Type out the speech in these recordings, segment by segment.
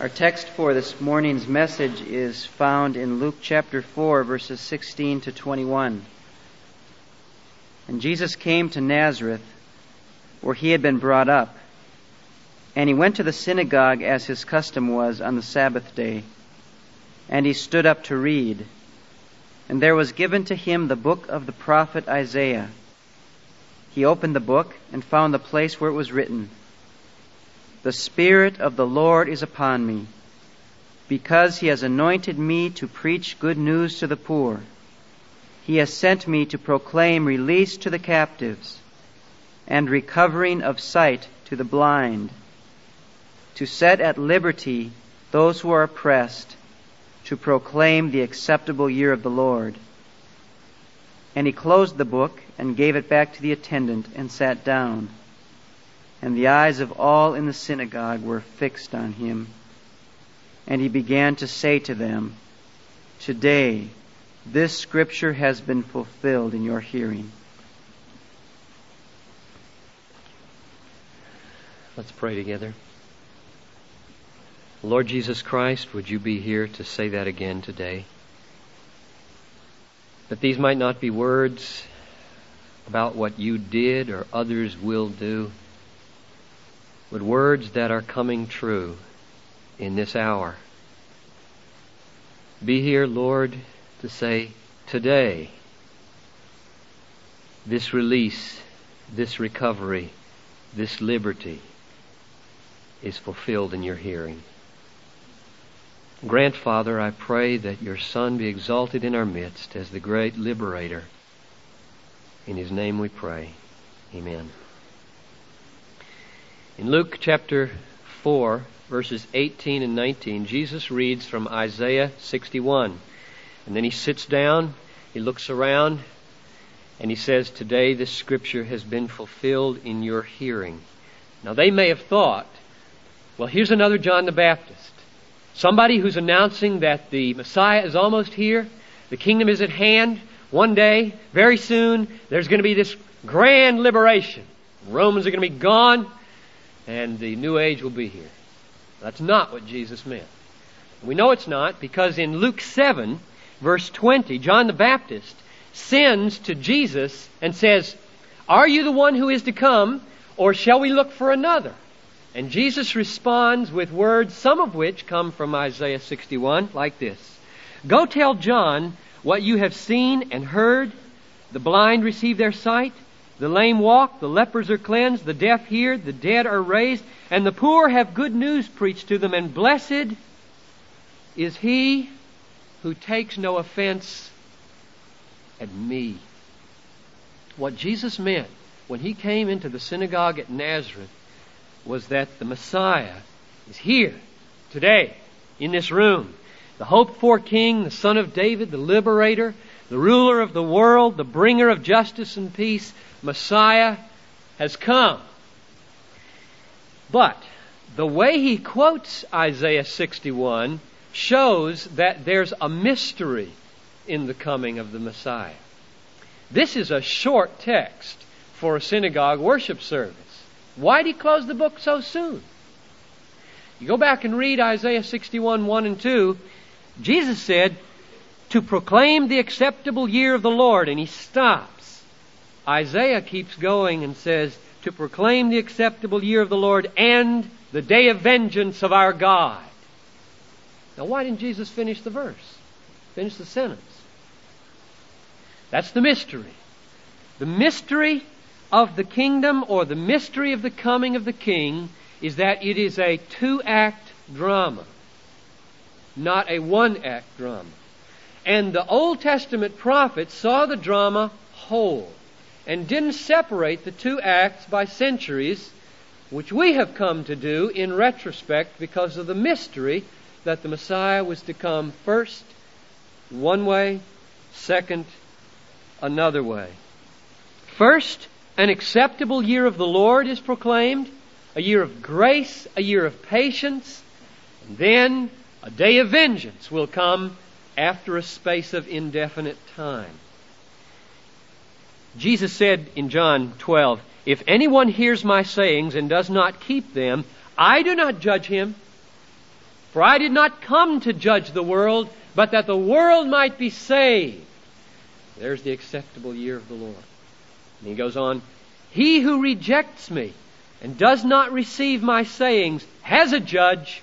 Our text for this morning's message is found in Luke chapter 4, verses 16 to 21. And Jesus came to Nazareth, where he had been brought up. And he went to the synagogue as his custom was on the Sabbath day. And he stood up to read. And there was given to him the book of the prophet Isaiah. He opened the book and found the place where it was written, the Spirit of the Lord is upon me, because he has anointed me to preach good news to the poor. He has sent me to proclaim release to the captives and recovering of sight to the blind, to set at liberty those who are oppressed, to proclaim the acceptable year of the Lord. And he closed the book and gave it back to the attendant and sat down and the eyes of all in the synagogue were fixed on him. And he began to say to them, Today, this scripture has been fulfilled in your hearing. Let's pray together. Lord Jesus Christ, would you be here to say that again today? That these might not be words about what you did or others will do but words that are coming true in this hour. Be here, Lord, to say, today, this release, this recovery, this liberty is fulfilled in your hearing. Grant, Father, I pray that your Son be exalted in our midst as the great liberator. In his name we pray. Amen. In Luke chapter 4, verses 18 and 19, Jesus reads from Isaiah 61. And then he sits down, he looks around, and he says, Today this scripture has been fulfilled in your hearing. Now they may have thought, well, here's another John the Baptist. Somebody who's announcing that the Messiah is almost here, the kingdom is at hand. One day, very soon, there's going to be this grand liberation. Romans are going to be gone and the new age will be here. That's not what Jesus meant. We know it's not because in Luke 7, verse 20, John the Baptist sends to Jesus and says, Are you the one who is to come, or shall we look for another? And Jesus responds with words, some of which come from Isaiah 61, like this Go tell John what you have seen and heard. The blind receive their sight, the lame walk, the lepers are cleansed, the deaf hear, the dead are raised, and the poor have good news preached to them, and blessed is he who takes no offense at me. What Jesus meant when he came into the synagogue at Nazareth was that the Messiah is here today in this room. The hoped for King, the Son of David, the Liberator, the ruler of the world, the bringer of justice and peace, Messiah has come. But the way he quotes Isaiah 61 shows that there's a mystery in the coming of the Messiah. This is a short text for a synagogue worship service. Why'd he close the book so soon? You go back and read Isaiah 61, 1 and 2. Jesus said, to proclaim the acceptable year of the Lord, and he stops. Isaiah keeps going and says, to proclaim the acceptable year of the Lord and the day of vengeance of our God. Now, why didn't Jesus finish the verse? Finish the sentence. That's the mystery. The mystery of the kingdom or the mystery of the coming of the king is that it is a two act drama, not a one act drama. And the Old Testament prophets saw the drama whole and didn't separate the two acts by centuries, which we have come to do in retrospect because of the mystery that the Messiah was to come first one way, second another way. First, an acceptable year of the Lord is proclaimed, a year of grace, a year of patience, and then a day of vengeance will come after a space of indefinite time. Jesus said in John 12, If anyone hears my sayings and does not keep them, I do not judge him. For I did not come to judge the world, but that the world might be saved. There's the acceptable year of the Lord. And he goes on, He who rejects me and does not receive my sayings has a judge.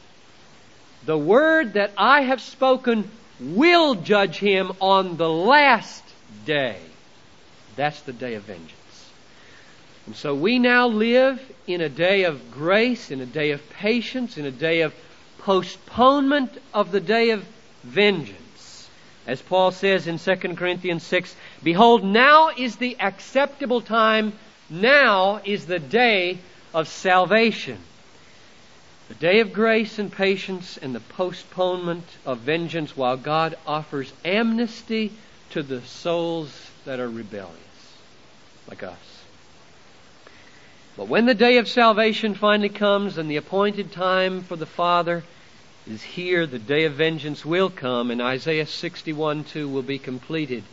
The word that I have spoken will judge him on the last day. That's the day of vengeance. And so we now live in a day of grace, in a day of patience, in a day of postponement of the day of vengeance. As Paul says in 2 Corinthians 6, Behold, now is the acceptable time, now is the day of salvation. The day of grace and patience and the postponement of vengeance while God offers amnesty to the souls that are rebellious, like us. But when the day of salvation finally comes and the appointed time for the Father is here, the day of vengeance will come and Isaiah 61 2 will be completed.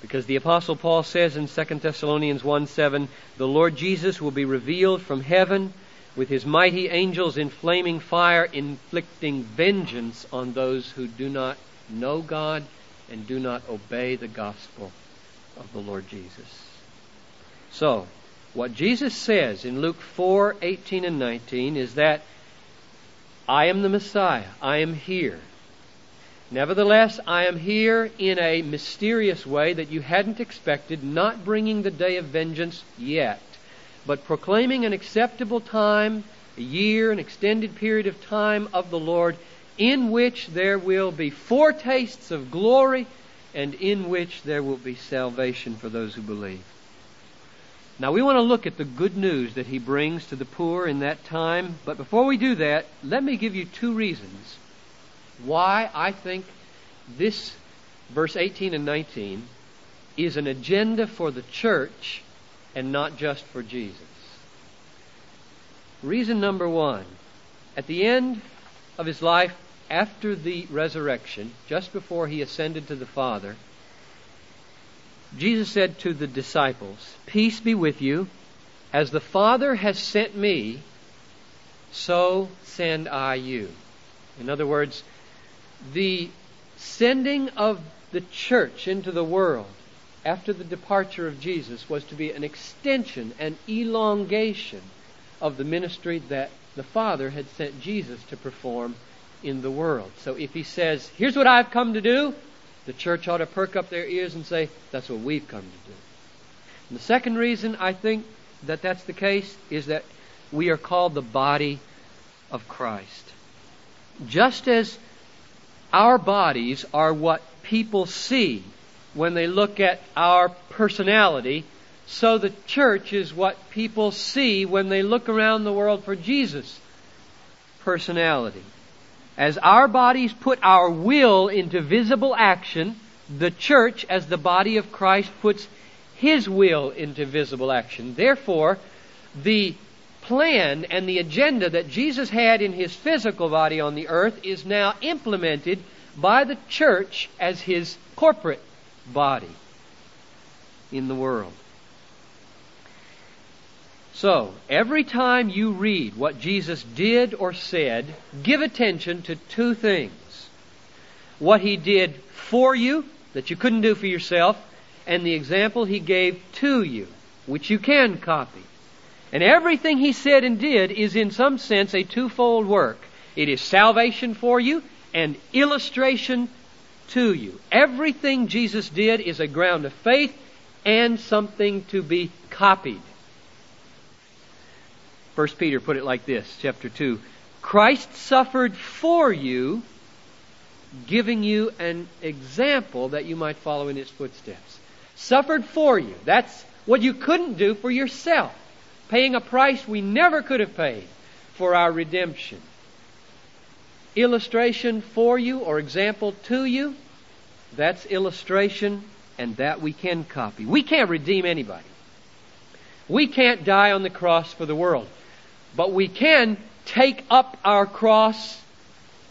Because the apostle Paul says in 2 Thessalonians 1 7, the Lord Jesus will be revealed from heaven with his mighty angels in flaming fire, inflicting vengeance on those who do not know God and do not obey the gospel of the Lord Jesus. So, what Jesus says in Luke 4 18 and 19 is that I am the Messiah. I am here. Nevertheless, I am here in a mysterious way that you hadn't expected, not bringing the day of vengeance yet, but proclaiming an acceptable time, a year, an extended period of time of the Lord, in which there will be foretastes of glory and in which there will be salvation for those who believe. Now we want to look at the good news that he brings to the poor in that time, but before we do that, let me give you two reasons why I think this verse 18 and 19 is an agenda for the church and not just for Jesus. Reason number one, at the end of his life after the resurrection, just before he ascended to the Father, Jesus said to the disciples, Peace be with you. As the Father has sent me, so send I you. In other words, the sending of the church into the world after the departure of Jesus was to be an extension, an elongation of the ministry that the Father had sent Jesus to perform in the world. So if he says, Here's what I've come to do, the church ought to perk up their ears and say, that's what we've come to do. And the second reason I think that that's the case is that we are called the body of Christ. Just as our bodies are what people see when they look at our personality, so the church is what people see when they look around the world for Jesus' personality. As our bodies put our will into visible action, the church, as the body of Christ, puts his will into visible action. Therefore, the plan and the agenda that Jesus had in his physical body on the earth is now implemented by the church as his corporate body in the world. So, every time you read what Jesus did or said, give attention to two things. What he did for you, that you couldn't do for yourself, and the example he gave to you, which you can copy. And everything he said and did is in some sense a twofold work. It is salvation for you and illustration to you. Everything Jesus did is a ground of faith and something to be copied. First Peter put it like this, chapter 2. Christ suffered for you, giving you an example that you might follow in his footsteps. Suffered for you. That's what you couldn't do for yourself. Paying a price we never could have paid for our redemption. Illustration for you or example to you. That's illustration and that we can copy. We can't redeem anybody. We can't die on the cross for the world. But we can take up our cross,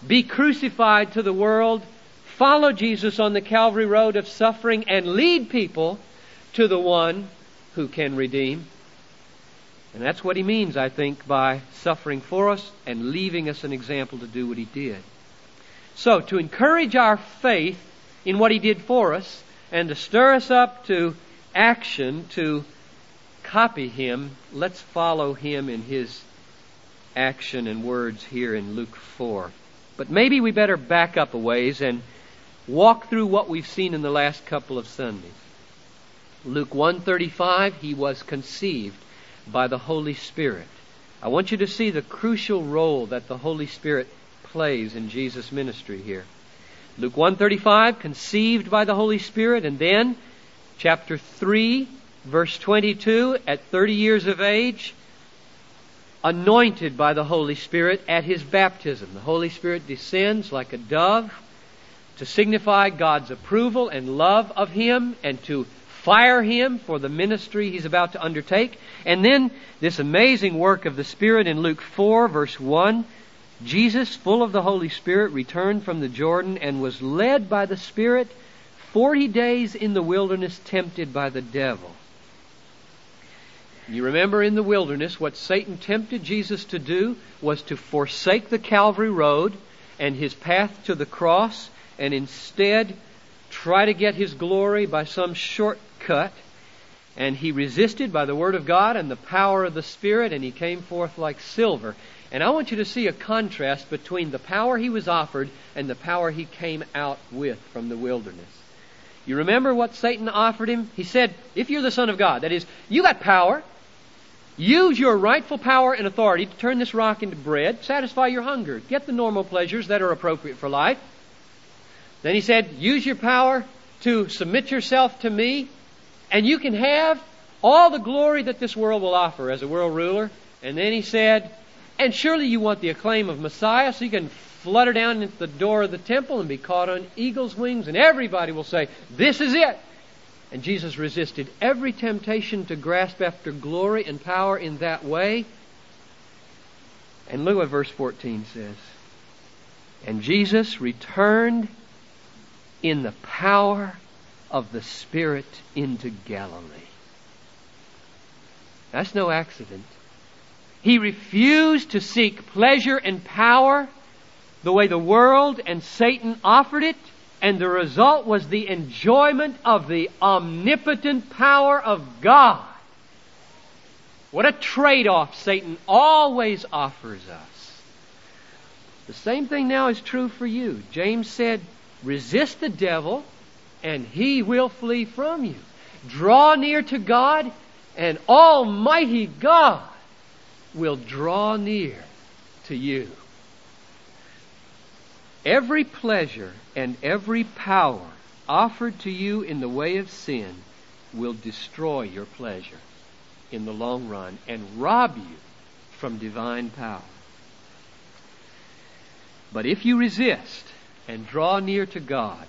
be crucified to the world, follow Jesus on the Calvary road of suffering, and lead people to the one who can redeem. And that's what he means, I think, by suffering for us and leaving us an example to do what he did. So, to encourage our faith in what he did for us and to stir us up to action to copy him, let's follow him in his action and words here in Luke 4. But maybe we better back up a ways and walk through what we've seen in the last couple of Sundays. Luke 135, he was conceived by the Holy Spirit. I want you to see the crucial role that the Holy Spirit plays in Jesus' ministry here. Luke 135, conceived by the Holy Spirit, and then chapter 3, verse 22, at 30 years of age, anointed by the Holy Spirit at his baptism. The Holy Spirit descends like a dove to signify God's approval and love of him and to fire him for the ministry he's about to undertake. And then this amazing work of the Spirit in Luke 4, verse 1. Jesus, full of the Holy Spirit, returned from the Jordan and was led by the Spirit 40 days in the wilderness, tempted by the devil. You remember in the wilderness what Satan tempted Jesus to do was to forsake the Calvary Road and his path to the cross and instead try to get his glory by some shortcut. And he resisted by the Word of God and the power of the Spirit, and he came forth like silver. And I want you to see a contrast between the power he was offered and the power he came out with from the wilderness. You remember what Satan offered him? He said, If you're the Son of God, that is, you got power. Use your rightful power and authority to turn this rock into bread, satisfy your hunger, get the normal pleasures that are appropriate for life. Then he said, Use your power to submit yourself to me, and you can have all the glory that this world will offer as a world ruler. And then he said, and surely you want the acclaim of Messiah so you can flutter down at the door of the temple and be caught on eagle's wings, and everybody will say, This is it. And Jesus resisted every temptation to grasp after glory and power in that way. And look what verse 14 says. And Jesus returned in the power of the Spirit into Galilee. That's no accident. He refused to seek pleasure and power the way the world and Satan offered it, and the result was the enjoyment of the omnipotent power of God. What a trade off Satan always offers us. The same thing now is true for you. James said, resist the devil and he will flee from you. Draw near to God and Almighty God will draw near to you. Every pleasure and every power offered to you in the way of sin will destroy your pleasure in the long run and rob you from divine power. But if you resist and draw near to God,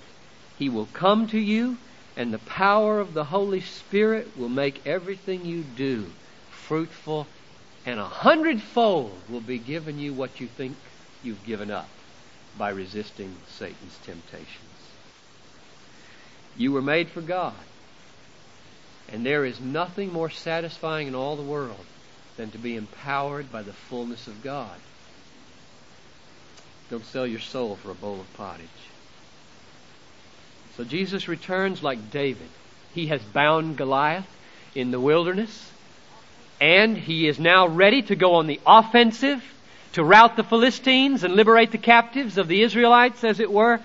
He will come to you, and the power of the Holy Spirit will make everything you do fruitful and a hundredfold will be given you what you think you've given up by resisting Satan's temptations. You were made for God. And there is nothing more satisfying in all the world than to be empowered by the fullness of God. Don't sell your soul for a bowl of pottage. So Jesus returns like David. He has bound Goliath in the wilderness. And he is now ready to go on the offensive to rout the Philistines and liberate the captives of the Israelites, as it were.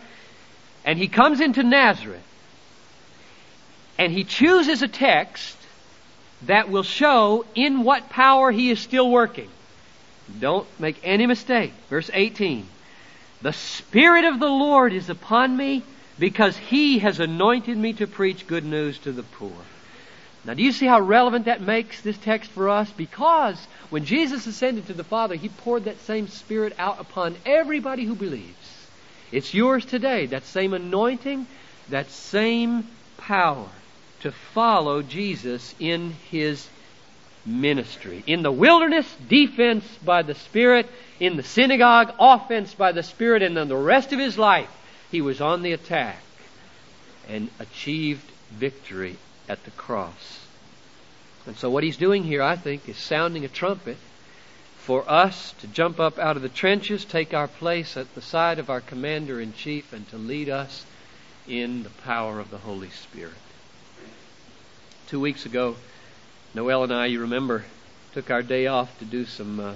And he comes into Nazareth. And he chooses a text that will show in what power he is still working. Don't make any mistake. Verse 18. The Spirit of the Lord is upon me because he has anointed me to preach good news to the poor. Now, do you see how relevant that makes this text for us? Because when Jesus ascended to the Father, He poured that same Spirit out upon everybody who believes. It's yours today, that same anointing, that same power to follow Jesus in His ministry. In the wilderness, defense by the Spirit. In the synagogue, offense by the Spirit. And then the rest of His life, He was on the attack and achieved victory at the cross. And so what he's doing here, I think, is sounding a trumpet for us to jump up out of the trenches, take our place at the side of our commander in chief, and to lead us in the power of the Holy Spirit. Two weeks ago, Noel and I, you remember, took our day off to do some uh,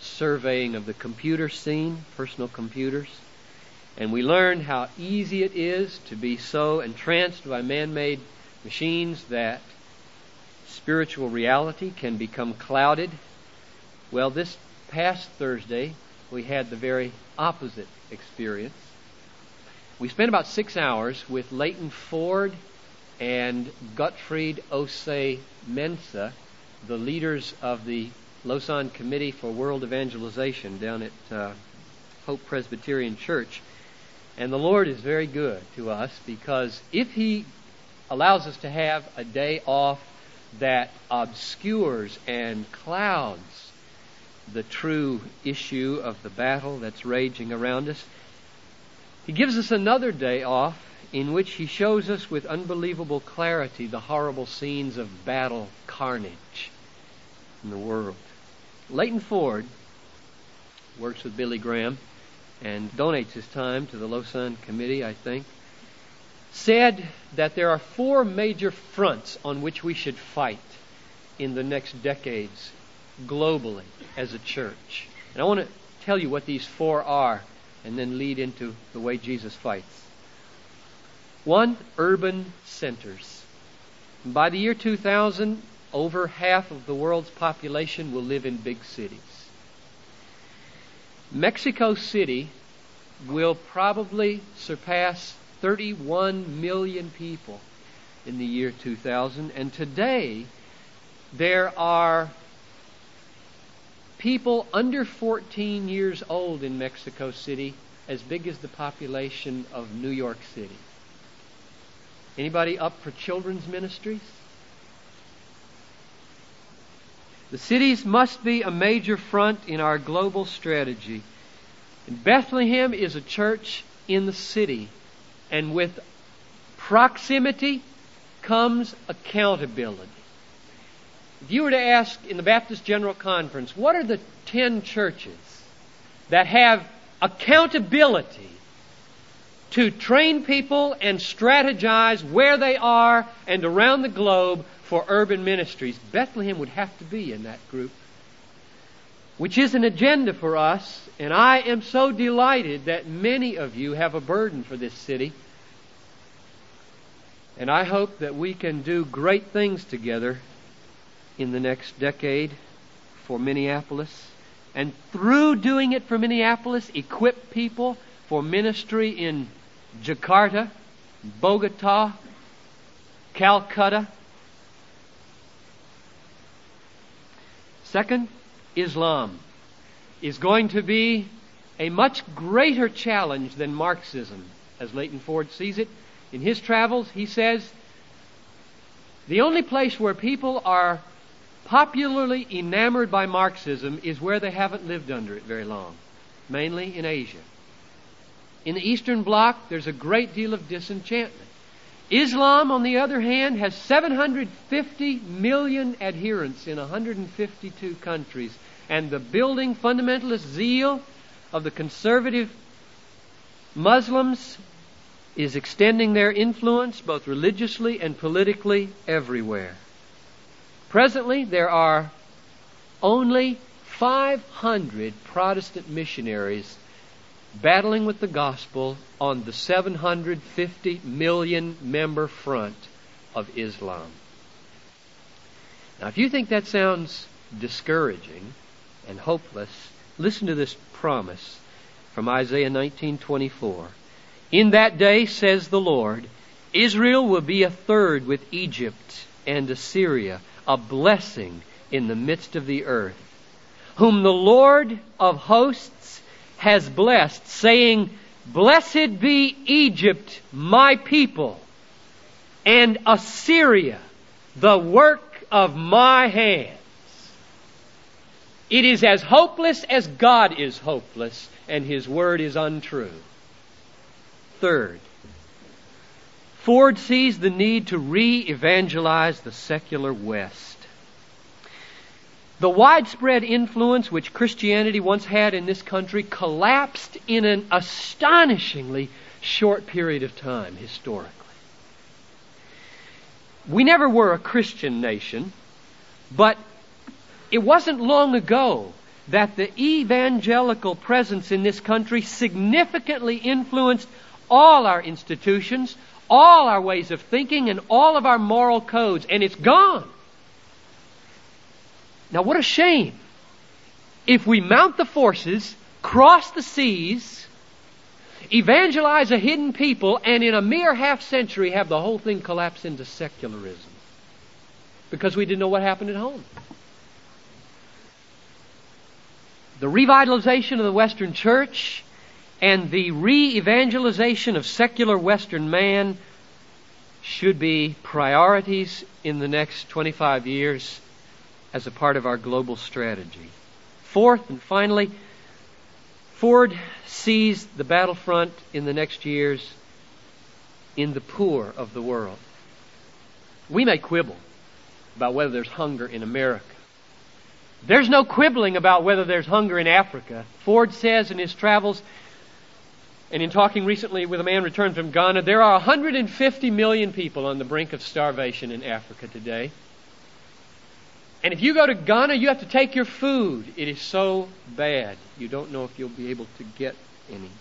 surveying of the computer scene, personal computers. And we learned how easy it is to be so entranced by man made machines that spiritual reality can become clouded well, this past Thursday, we had the very opposite experience. We spent about six hours with Leighton Ford and Gottfried Osei Mensah, the leaders of the Lausanne Committee for World Evangelization down at uh, Hope Presbyterian Church. And the Lord is very good to us because if He allows us to have a day off that obscures and clouds the true issue of the battle that's raging around us. He gives us another day off in which he shows us with unbelievable clarity the horrible scenes of battle carnage in the world. Leighton Ford works with Billy Graham and donates his time to the Lausanne Committee, I think, said that there are four major fronts on which we should fight in the next decades globally as a church. And I want to tell you what these four are and then lead into the way Jesus fights. One, urban centers. By the year 2000, over half of the world's population will live in big cities. Mexico City will probably surpass 31 million people in the year 2000, and today there are people under 14 years old in Mexico City as big as the population of New York City. Anybody up for children's ministries? The cities must be a major front in our global strategy. And Bethlehem is a church in the city, and with proximity comes accountability. If you were to ask in the Baptist General Conference, what are the 10 churches that have accountability to train people and strategize where they are and around the globe for urban ministries? Bethlehem would have to be in that group, which is an agenda for us, and I am so delighted that many of you have a burden for this city. And I hope that we can do great things together in the next decade for Minneapolis. And through doing it for Minneapolis, equip people for ministry in Jakarta, Bogota, Calcutta. Second, Islam is going to be a much greater challenge than Marxism, as Leighton Ford sees it. In his travels, he says, the only place where people are popularly enamored by Marxism is where they haven't lived under it very long, mainly in Asia. In the Eastern Bloc, there's a great deal of disenchantment. Islam, on the other hand, has 750 million adherents in 152 countries, and the building fundamentalist zeal of the conservative Muslims is extending their influence both religiously and politically everywhere. Presently, there are only 500 Protestant missionaries battling with the gospel on the 750 million member front of Islam. Now, if you think that sounds discouraging and hopeless, listen to this promise from Isaiah 19:24. In that day says the Lord, Israel will be a third with Egypt and Assyria a blessing in the midst of the earth, whom the Lord of hosts has blessed, saying, Blessed be Egypt, my people, and Assyria, the work of my hands. It is as hopeless as God is hopeless, and His word is untrue. Third, Ford sees the need to re evangelize the secular West. The widespread influence which Christianity once had in this country collapsed in an astonishingly short period of time historically. We never were a Christian nation, but it wasn't long ago that the evangelical presence in this country significantly influenced all our institutions, all our ways of thinking, and all of our moral codes, and it's gone. Now, what a shame. If we mount the forces, cross the seas, evangelize a hidden people, and in a mere half century have the whole thing collapse into secularism. Because we didn't know what happened at home. The revitalization of the Western Church and the re evangelization of secular Western man should be priorities in the next 25 years as a part of our global strategy. Fourth and finally, Ford sees the battlefront in the next years in the poor of the world. We may quibble about whether there's hunger in America. There's no quibbling about whether there's hunger in Africa. Ford says in his travels, and in talking recently with a man returned from Ghana, there are 150 million people on the brink of starvation in Africa today. And if you go to Ghana, you have to take your food. It is so bad. You don't know if you'll be able to get any.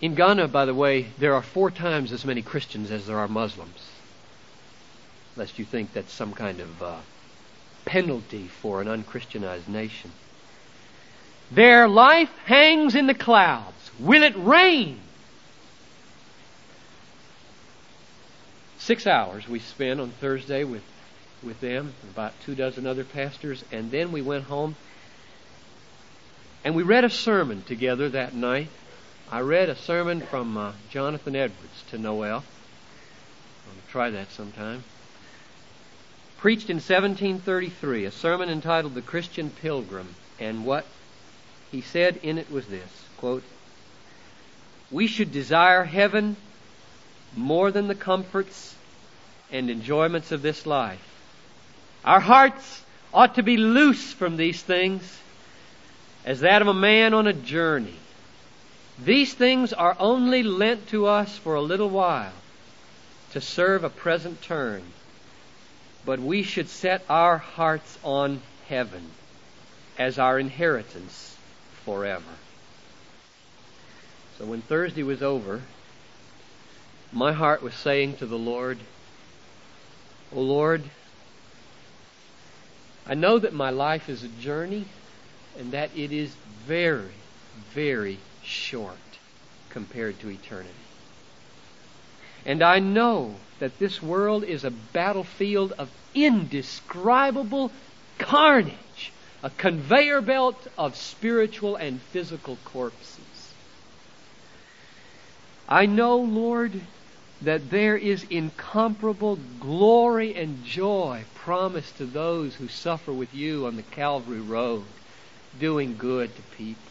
In Ghana, by the way, there are four times as many Christians as there are Muslims. Lest you think that's some kind of uh, penalty for an unchristianized nation. Their life hangs in the clouds. Will it rain? Six hours we spend on Thursday with with them, about two dozen other pastors, and then we went home and we read a sermon together that night. I read a sermon from uh, Jonathan Edwards to Noel. I'm to try that sometime. Preached in 1733, a sermon entitled The Christian Pilgrim, and what he said in it was this quote, We should desire heaven more than the comforts and enjoyments of this life. Our hearts ought to be loose from these things as that of a man on a journey. These things are only lent to us for a little while to serve a present turn. But we should set our hearts on heaven as our inheritance forever. So when Thursday was over, my heart was saying to the Lord, O Lord, I know that my life is a journey and that it is very, very short compared to eternity. And I know that this world is a battlefield of indescribable carnage, a conveyor belt of spiritual and physical corpses. I know, Lord, that there is incomparable glory and joy promised to those who suffer with you on the Calvary Road, doing good to people.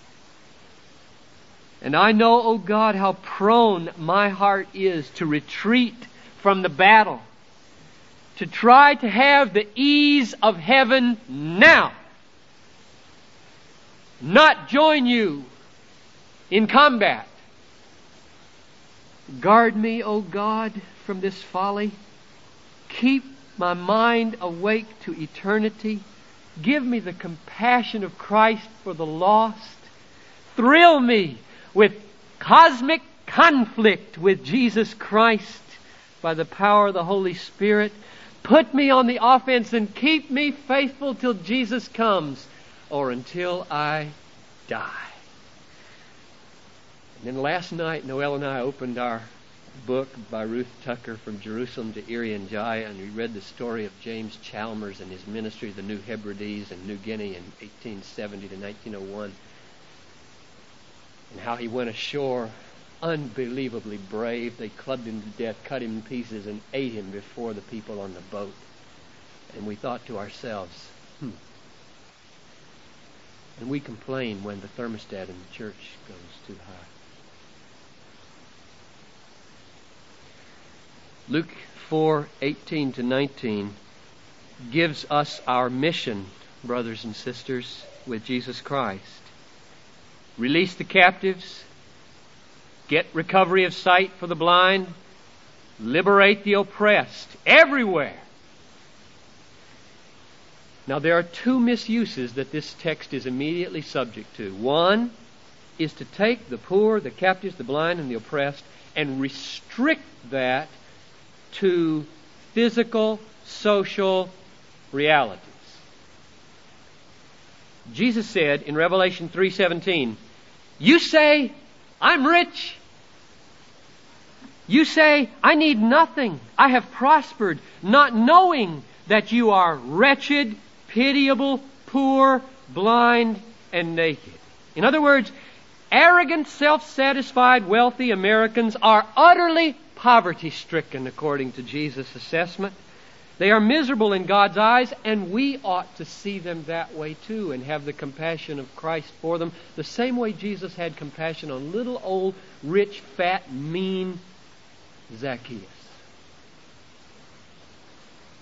And I know, O oh God, how prone my heart is to retreat from the battle, to try to have the ease of heaven now, not join you in combat Guard me, O God, from this folly. Keep my mind awake to eternity. Give me the compassion of Christ for the lost. Thrill me with cosmic conflict with Jesus Christ by the power of the Holy Spirit. Put me on the offense and keep me faithful till Jesus comes or until I die. And then last night, Noel and I opened our book by Ruth Tucker from Jerusalem to Irian Jaya, and we read the story of James Chalmers and his ministry to the New Hebrides and New Guinea in 1870 to 1901, and how he went ashore unbelievably brave. They clubbed him to death, cut him in pieces, and ate him before the people on the boat. And we thought to ourselves, hmm. And we complain when the thermostat in the church goes too high. Luke 4:18 to 19 gives us our mission, brothers and sisters, with Jesus Christ. Release the captives, get recovery of sight for the blind, liberate the oppressed everywhere. Now, there are two misuses that this text is immediately subject to. One is to take the poor, the captives, the blind, and the oppressed and restrict that to physical, social realities. Jesus said in Revelation 3:17, "You say, I'm rich. You say, I need nothing. I have prospered, not knowing that you are wretched, pitiable, poor, blind, and naked." In other words, arrogant, self-satisfied, wealthy Americans are utterly poverty stricken according to Jesus' assessment. They are miserable in God's eyes, and we ought to see them that way too and have the compassion of Christ for them, the same way Jesus had compassion on little old, rich, fat, mean Zacchaeus.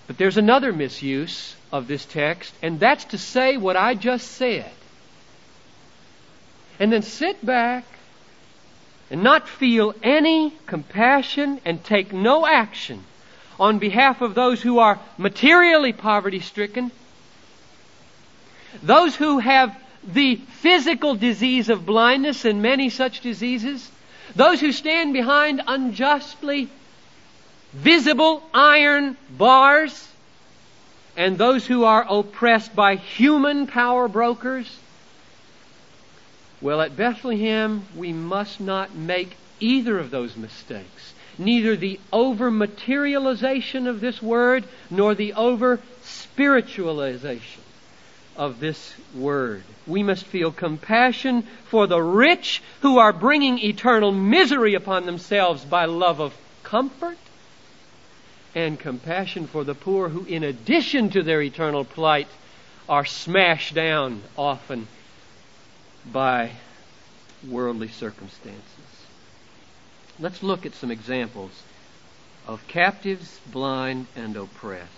But there's another misuse of this text, and that's to say what I just said. And then sit back and not feel any compassion and take no action on behalf of those who are materially poverty stricken, those who have the physical disease of blindness and many such diseases, those who stand behind unjustly visible iron bars, and those who are oppressed by human power brokers. Well, at Bethlehem, we must not make either of those mistakes neither the over materialization of this word nor the over spiritualization of this word. We must feel compassion for the rich who are bringing eternal misery upon themselves by love of comfort and compassion for the poor who, in addition to their eternal plight, are smashed down often by worldly circumstances. Let's look at some examples of captives, blind, and oppressed.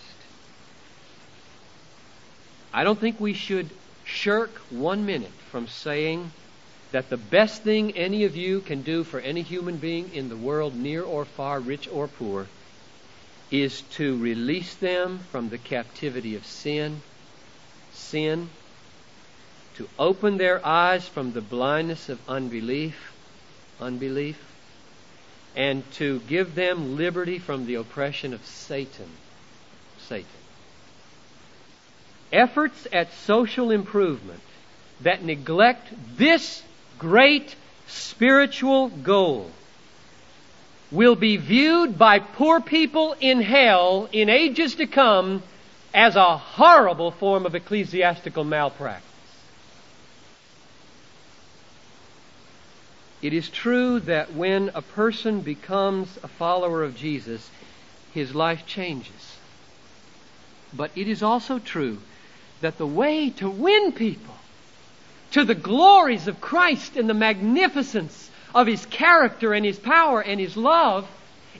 I don't think we should shirk one minute from saying that the best thing any of you can do for any human being in the world, near or far, rich or poor, is to release them from the captivity of sin, sin, to open their eyes from the blindness of unbelief, unbelief, and to give them liberty from the oppression of Satan. Satan. Efforts at social improvement that neglect this great spiritual goal will be viewed by poor people in hell in ages to come as a horrible form of ecclesiastical malpractice. It is true that when a person becomes a follower of Jesus, his life changes. But it is also true that the way to win people to the glories of Christ and the magnificence of his character and his power and his love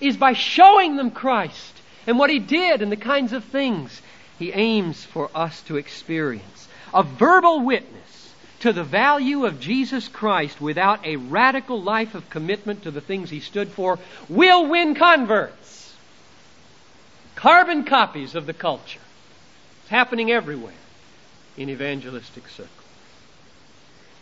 is by showing them Christ and what he did and the kinds of things he aims for us to experience. A verbal witness to the value of Jesus Christ without a radical life of commitment to the things he stood for will win converts. Carbon copies of the culture. It's happening everywhere in evangelistic circles.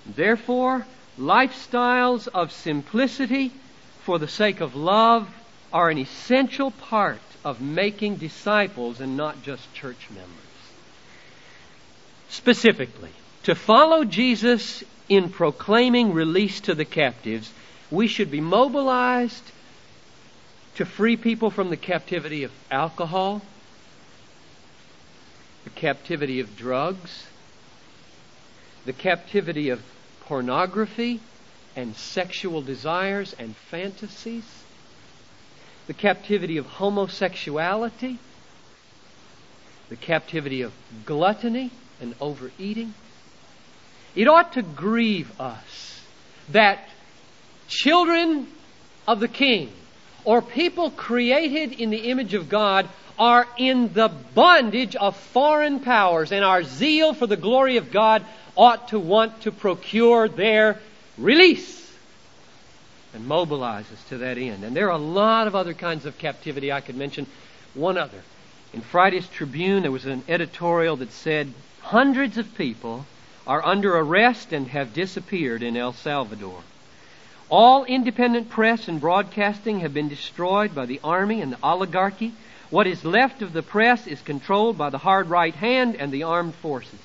Therefore, lifestyles of simplicity for the sake of love are an essential part of making disciples and not just church members. Specifically, to follow Jesus in proclaiming release to the captives, we should be mobilized to free people from the captivity of alcohol, the captivity of drugs, the captivity of pornography and sexual desires and fantasies, the captivity of homosexuality, the captivity of gluttony and overeating, it ought to grieve us that children of the King or people created in the image of God are in the bondage of foreign powers, and our zeal for the glory of God ought to want to procure their release and mobilize us to that end. And there are a lot of other kinds of captivity. I could mention one other. In Friday's Tribune, there was an editorial that said hundreds of people are under arrest and have disappeared in El Salvador. All independent press and broadcasting have been destroyed by the army and the oligarchy. What is left of the press is controlled by the hard right hand and the armed forces.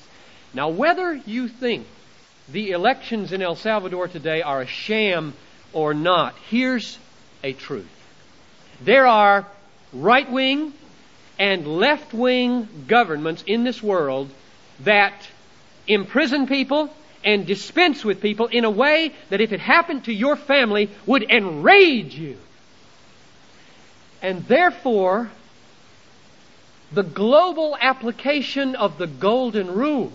Now, whether you think the elections in El Salvador today are a sham or not, here's a truth. There are right wing and left wing governments in this world that imprison people and dispense with people in a way that if it happened to your family would enrage you. And therefore, the global application of the golden rule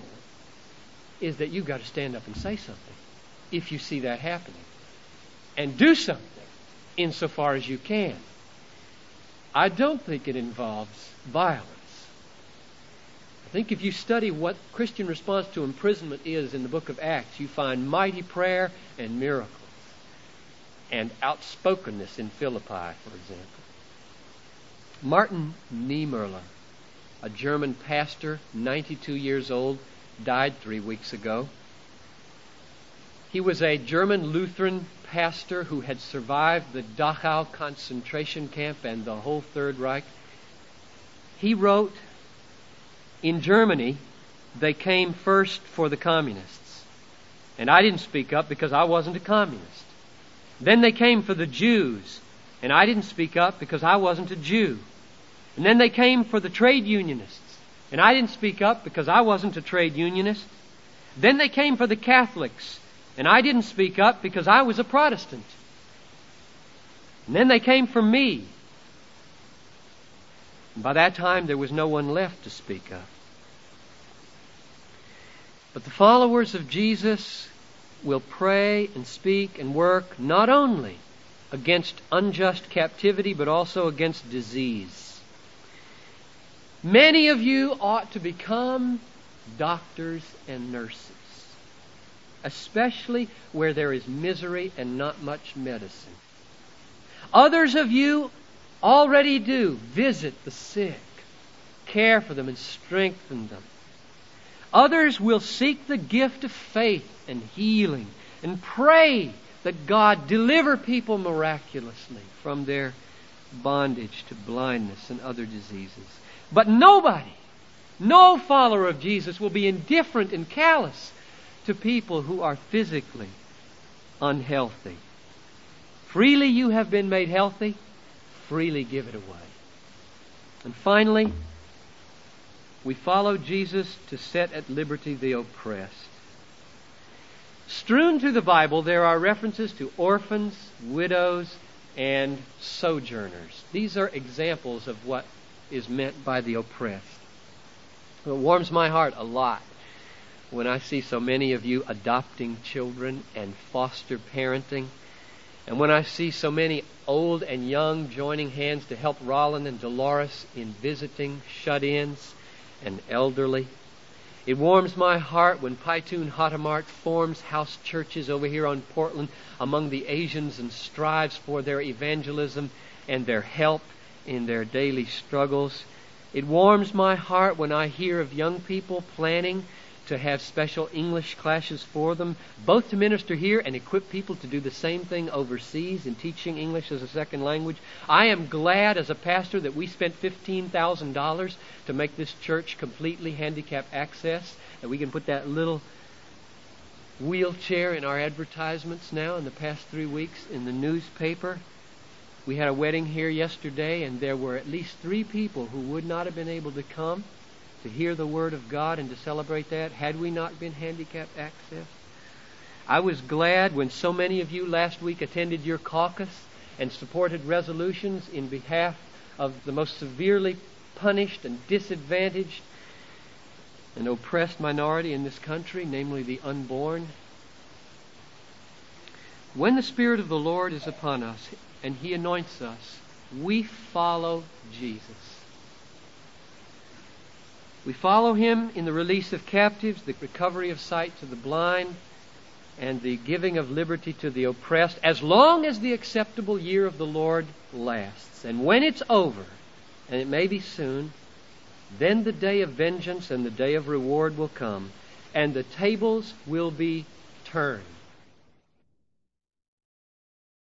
is that you've got to stand up and say something if you see that happening. And do something insofar as you can. I don't think it involves violence. Think if you study what Christian response to imprisonment is in the book of Acts, you find mighty prayer and miracles and outspokenness in Philippi, for example. Martin Niemöller, a German pastor, 92 years old, died three weeks ago. He was a German Lutheran pastor who had survived the Dachau concentration camp and the whole Third Reich. He wrote, In Germany, they came first for the communists. And I didn't speak up because I wasn't a communist. Then they came for the Jews. And I didn't speak up because I wasn't a Jew. And then they came for the trade unionists. And I didn't speak up because I wasn't a trade unionist. Then they came for the Catholics. And I didn't speak up because I was a Protestant. And then they came for me. By that time, there was no one left to speak of. But the followers of Jesus will pray and speak and work not only against unjust captivity, but also against disease. Many of you ought to become doctors and nurses especially where there is misery and not much medicine. Others of you already do visit the sick, care for them, and strengthen them. Others will seek the gift of faith and healing and pray that God deliver people miraculously from their bondage to blindness and other diseases. But nobody, no follower of Jesus will be indifferent and callous to people who are physically unhealthy. Freely you have been made healthy, freely give it away. And finally, we follow Jesus to set at liberty the oppressed. Strewn through the Bible, there are references to orphans, widows, and sojourners. These are examples of what is meant by the oppressed. It warms my heart a lot when I see so many of you adopting children and foster parenting, and when I see so many old and young joining hands to help Roland and Dolores in visiting shut ins and elderly. It warms my heart when Paitun Hatamart forms house churches over here on Portland among the Asians and strives for their evangelism and their help in their daily struggles. It warms my heart when I hear of young people planning to have special English classes for them, both to minister here and equip people to do the same thing overseas in teaching English as a second language. I am glad as a pastor that we spent $15,000 to make this church completely handicap access, that we can put that little wheelchair in our advertisements now in the past three weeks in the newspaper. We had a wedding here yesterday, and there were at least three people who would not have been able to come to hear the Word of God and to celebrate that had we not been handicapped access. I was glad when so many of you last week attended your caucus and supported resolutions in behalf of the most severely punished and disadvantaged and oppressed minority in this country, namely the unborn. When the Spirit of the Lord is upon us, and He anoints us, we follow Jesus. We follow Him in the release of captives, the recovery of sight to the blind, and the giving of liberty to the oppressed, as long as the acceptable year of the Lord lasts. And when it's over, and it may be soon, then the day of vengeance and the day of reward will come, and the tables will be turned.